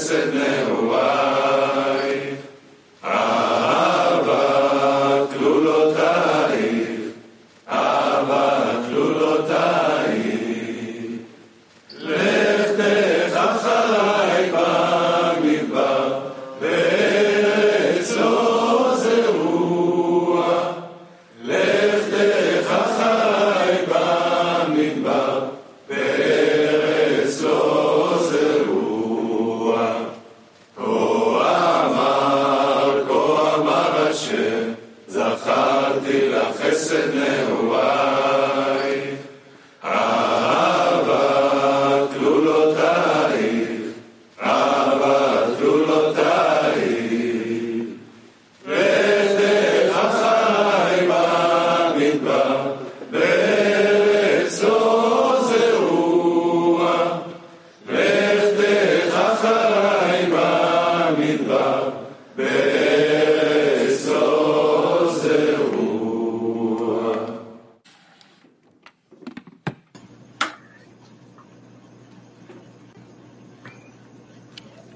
Blessed Lord.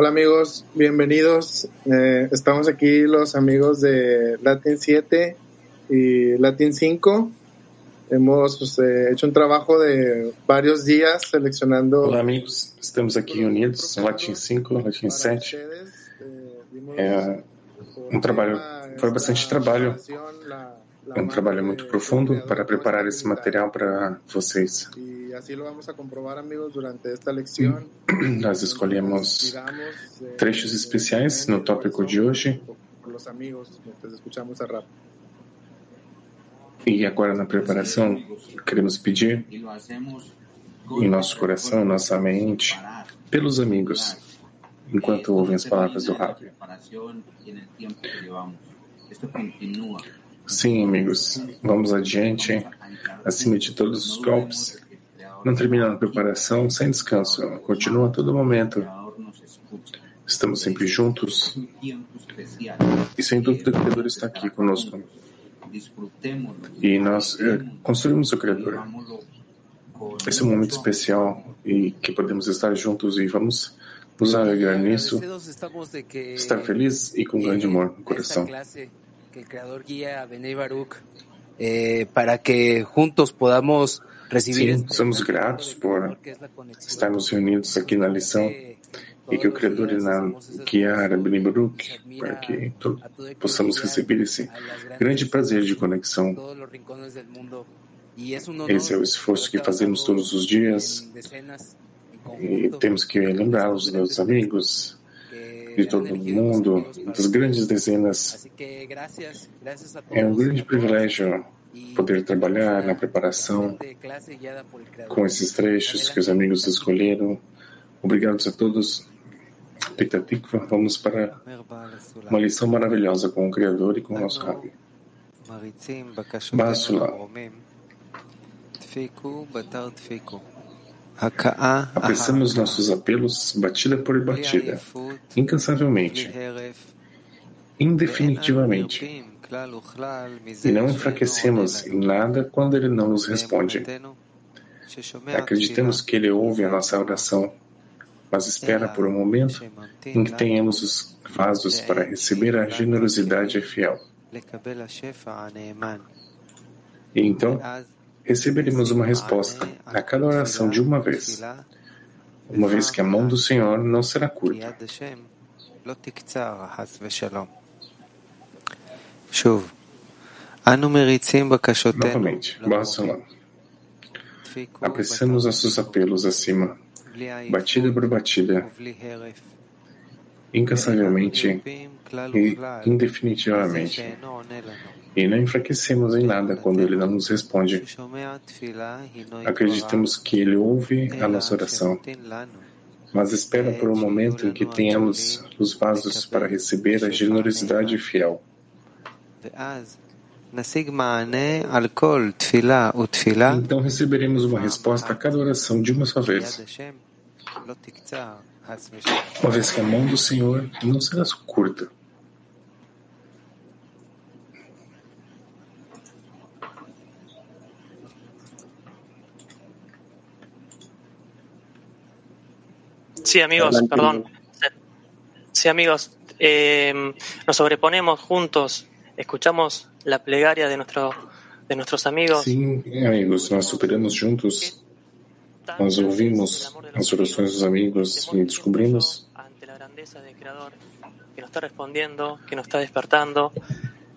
Hola amigos, bienvenidos. Eh, estamos aquí los amigos de Latin 7 y Latin 5. Hemos pues, eh, hecho un trabajo de varios días seleccionando. Olá amigos, estamos aqui unidos, Latin 5, Latin 7. É um trabalho, foi bastante trabalho, um trabalho muito profundo para preparar esse material para vocês. Nós escolhemos trechos especiais no tópico de hoje. E agora, na preparação, queremos pedir em nosso coração, nossa mente, pelos amigos, enquanto ouvem as palavras do Rabi. Sim, amigos, vamos adiante, acima de todos os golpes não termina a preparação sem descanso, continua a todo momento. Estamos sempre juntos e sem dúvida o Criador está aqui conosco. E nós é, construímos o Criador. Esse é um momento especial e que podemos estar juntos e vamos nos alegrar nisso, estar feliz e com grande amor no coração. Eh, para que juntos podamos Sim, somos gratos por estarmos reunidos aqui na lição e que o Criador irá guiar a Beni Baruch para que possamos receber esse grande prazer de conexão. Esse é o esforço que fazemos todos os dias e temos que lembrar os nossos amigos de todo mundo, das grandes dezenas. É um grande privilégio poder trabalhar na preparação com esses trechos que os amigos escolheram. Obrigados a todos. Vamos para uma lição maravilhosa com o Criador e com o nosso Rabi. Basula. Apressamos nossos apelos batida por batida, incansavelmente, indefinitivamente e não enfraquecemos em nada quando ele não nos responde. Acreditamos que ele ouve a nossa oração, mas espera por um momento em que tenhamos os vasos para receber a generosidade fiel. E então, receberemos uma resposta a cada oração de uma vez, uma vez que a mão do Senhor não será curta. Novamente, Barcelona. Apressamos nossos apelos acima, batida por batida, incansavelmente e indefinitivamente. E não enfraquecemos em nada quando Ele não nos responde. Acreditamos que Ele ouve a nossa oração, mas espera por um momento em que tenhamos os vasos para receber a generosidade fiel. Então receberemos uma resposta a cada oração de uma só vez. Uma vez que a mão do Senhor não será curta. Sí, amigos, perdón. Sí, amigos, eh, nos sobreponemos juntos, escuchamos la plegaria de, nuestro, de nuestros amigos. Sim, amigos, nós superamos juntos, nós ouvimos as orações dos amigos e descobrimos que nos está respondiendo, que nos está despertando.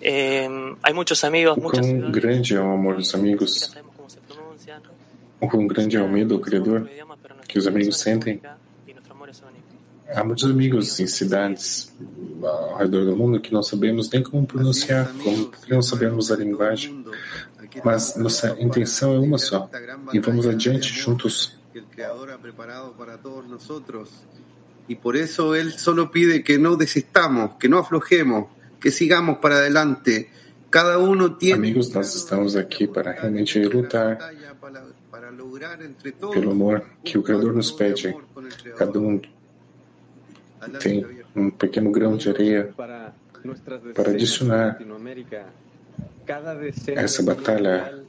Eh, hay muchos amigos, muchas ciudades, grande é o amor dos amigos, o quão grande é o medo do Criador, que os amigos sentem. Há muitos amigos em cidades ao redor do mundo que não sabemos nem como pronunciar, como porque não sabemos a linguagem, mas nossa intenção é uma só e vamos adiante juntos. Y por eso Él solo pide que no desistamos, que no aflojemos, que sigamos para adelante. Cada uno tiene Amigos, nós estamos aqui para realmente lutar pelo amor que o Criador nos pede. Cada um tem um pequeno grão de areia para adicionar essa batalha.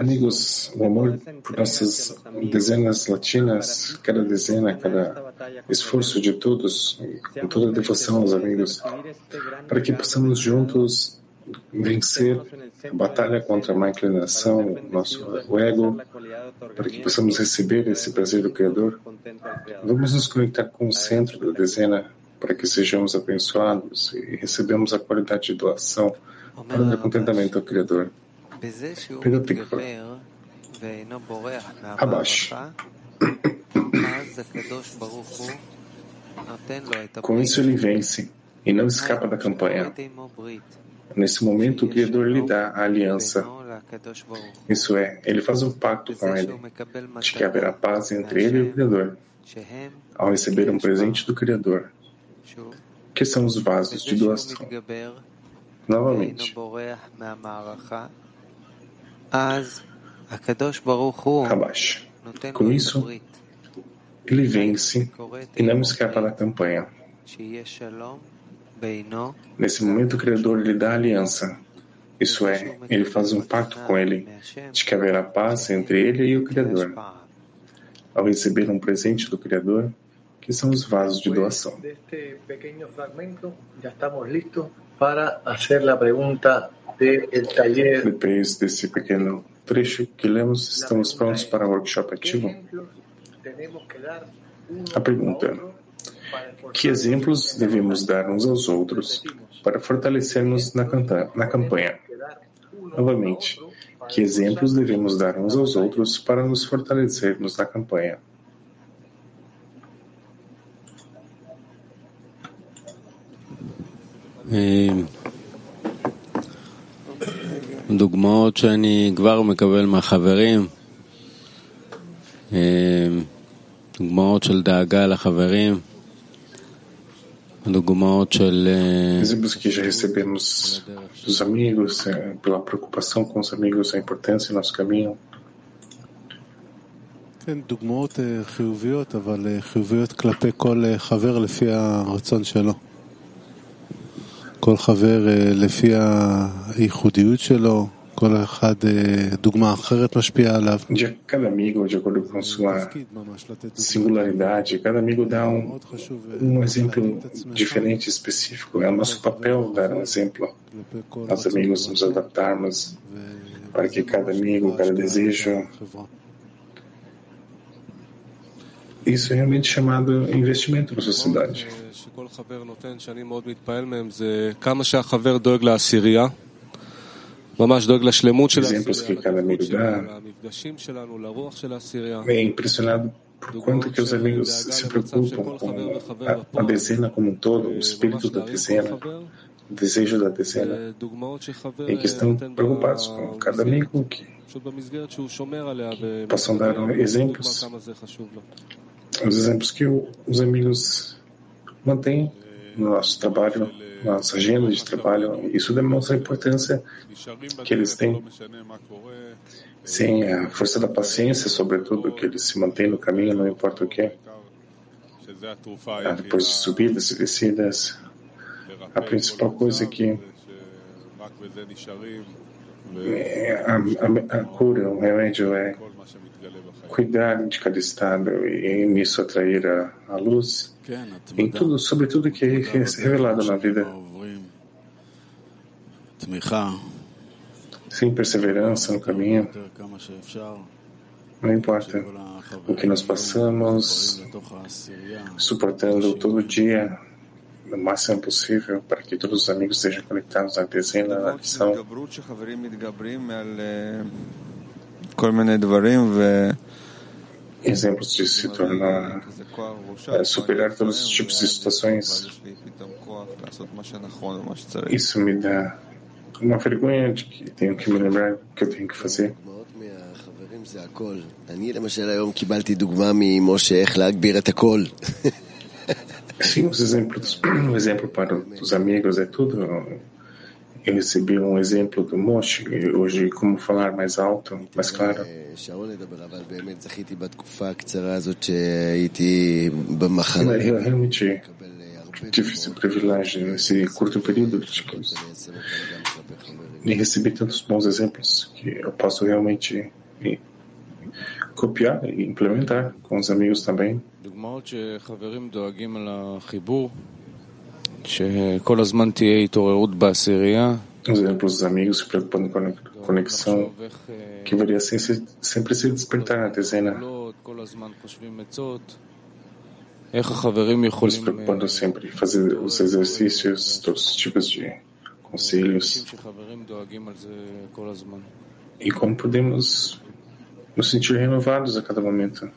Amigos, o amor por nossas dezenas latinas, cada dezena, cada esforço de todos, com toda a devoção aos amigos, para que possamos juntos vencer a batalha contra a má inclinação, nosso ego, para que possamos receber esse prazer do Criador. Vamos nos conectar com o centro da dezena para que sejamos abençoados e recebamos a qualidade de doação para dar contentamento ao Criador. Abaixo. Com isso ele vence e não escapa da campanha. Nesse momento, o Criador lhe dá a aliança. Isso é, ele faz um pacto com ele, de que haverá paz entre ele e o Criador, ao receber um presente do Criador, que são os vasos de doação. Novamente. Rabash. Com isso, ele vence e não escapa da campanha. Nesse momento, o Criador lhe dá aliança. Isso é, ele faz um pacto com ele, de que haverá paz entre ele e o Criador. Ao receber um presente do Criador, que são os vasos de doação. Deste pequeno fragmento, já estamos listos para fazer a pergunta do taller. Depois desse pequeno trecho que lemos, estamos prontos para o workshop ativo? A pergunta Que exemplos devemos dar uns aos outros para fortalecermos na, canta- na campanha? que dar uno Novamente, a otro para que exemplos devemos dar uns aos outros para nos fortalecermos na campanha? דוגמאות שאני כבר מקבל מהחברים, אה, דוגמאות של דאגה לחברים, דוגמאות של אה, Exemplos que já recebemos dos amigos, eh, pela preocupação com os amigos, a importância em nosso caminho. כן, דוגמאות אה, חיוביות, אבל אה, חיוביות כלפי כל אה, חבר לפי הרצון שלו. כל חבר אה, לפי הייחודיות שלו, de cada amigo, de acordo com sua singularidade, cada amigo dá um, um exemplo diferente, específico. É o nosso papel dar um exemplo aos amigos, nos adaptarmos para que cada amigo, cada desejo. Isso é realmente chamado investimento na sociedade exemplos que cada amigo dá, é impressionado por quanto que os amigos se preocupam com a, a dezena como um todo, o espírito da dezena, o desejo da dezena, e que estão preocupados com cada amigo que, que possam dar exemplos, os exemplos que os amigos mantêm no nosso trabalho nossa agenda de trabalho. Isso demonstra a importância que eles têm. Sim, a força da paciência, sobretudo, que eles se mantêm no caminho, não importa o que. Ah, Depois de subidas e descidas, a principal coisa que é a, a, a cura, o remédio é cuidar de cada estado e nisso atrair a, a luz em tudo, sobre tudo que é revelado na vida. Sim, perseverança no caminho. Não importa o que nós passamos, suportando todo dia o máximo possível para que todos os amigos estejam conectados na dezena, na lição exemplos de se tornar é, superar todos os tipos de situações. Isso me dá uma vergonha de que tenho que me lembrar o que eu tenho que fazer. Sim, os exemplos, o exemplo para os amigos é tudo. Eu recebi um exemplo do Moshe, hoje como falar mais alto, mais claro. Eu realmente tive esse privilégio nesse curto período de e recebi tantos bons exemplos que eu posso realmente copiar e implementar com os amigos também. Os exemplos dos amigos se preocupando com a conexão, que varia assim se, sempre se despertar na dezena. Nos preocupando sempre, fazer os exercícios, todos os tipos de conselhos. E como podemos nos sentir renovados a cada momento.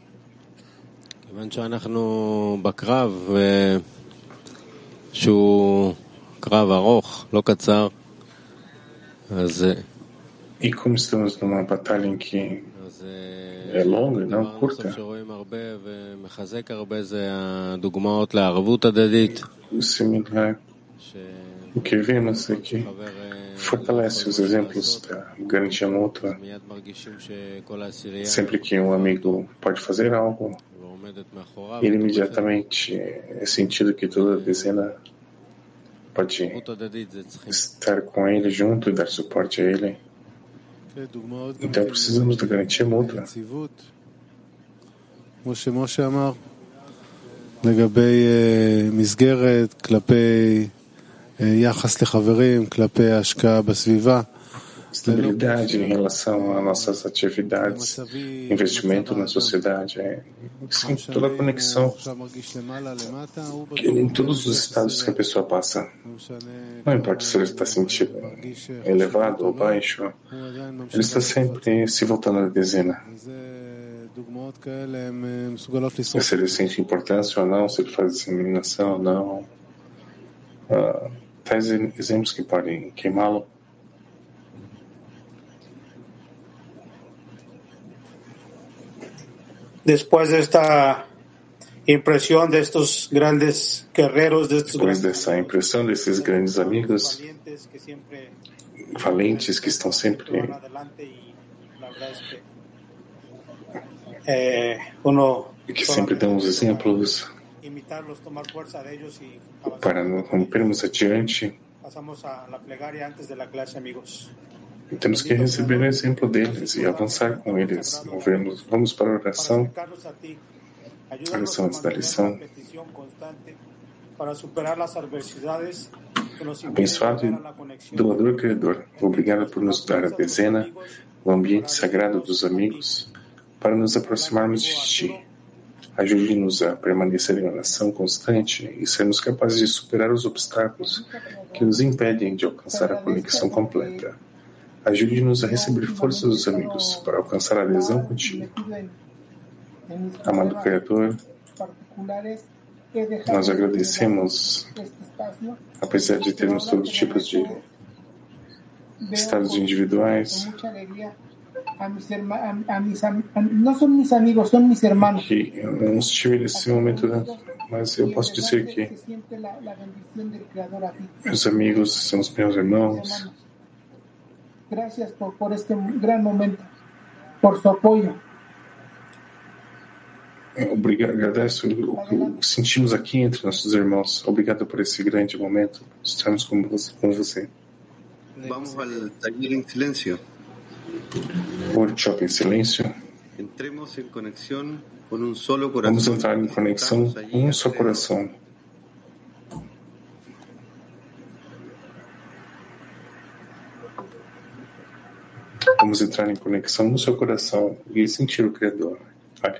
שהוא קרב ארוך, לא קצר, אז... И cum este uma batalha é longa, não curta. Similar. O que vemos aqui fortalece os exemplos da garantia mútua. Sempre que um amigo pode fazer algo, ele imediatamente é sentido que toda a dezena pode estar com ele junto e dar suporte a ele. Então precisamos da garantia mútua. כמו שמשה אמר, לגבי מסגרת, כלפי יחס לחברים, כלפי השקעה בסביבה. Estabilidade em relação às nossas atividades, investimento na sociedade, é, sim, toda a conexão que, em todos os estados que a pessoa passa. Não importa se ele está sentindo elevado ou baixo, ele está sempre se voltando à dezena. Se ele sente importância ou não, se ele faz disseminação ou não. Uh, tais exemplos que podem queimá-lo. Después de esta impresión de estos grandes guerreros, de estos Depois dessa impressão desses grandes amigos valentes que estão sempre eh, uno que sempre dão os exemplos para não rompermos adiante, pasamos a la plegaria antes de la clase, amigos. Temos que receber o exemplo deles e avançar com eles. Vamos para a oração, a oração antes da lição. Abençoado e doador criador, obrigado por nos dar a dezena, o ambiente sagrado dos amigos, para nos aproximarmos de Ti. Ajude-nos a permanecer em oração constante e sermos capazes de superar os obstáculos que nos impedem de alcançar a conexão completa. Ajude-nos a receber forças dos amigos para alcançar a adesão contigo. Amado Criador, nós agradecemos, apesar de termos todos os tipos de estados individuais, no son mis amigos, son mis hermanos. que eu não estive nesse momento, né? mas eu posso dizer que meus amigos são os meus irmãos. Gracias por, por este gran momento, por su apoyo. Obrigado, agradeço o que sentimos aqui entre nossos irmãos. Obrigado por esse grande momento. Estamos com você. Com você. Vamos al taller en silencio. Workshop em silêncio. Entremos en conexión con un solo Vamos corazón. entrar em conexão com um só coração. Vamos entrar em conexão no seu coração e sentir o Criador. Ali.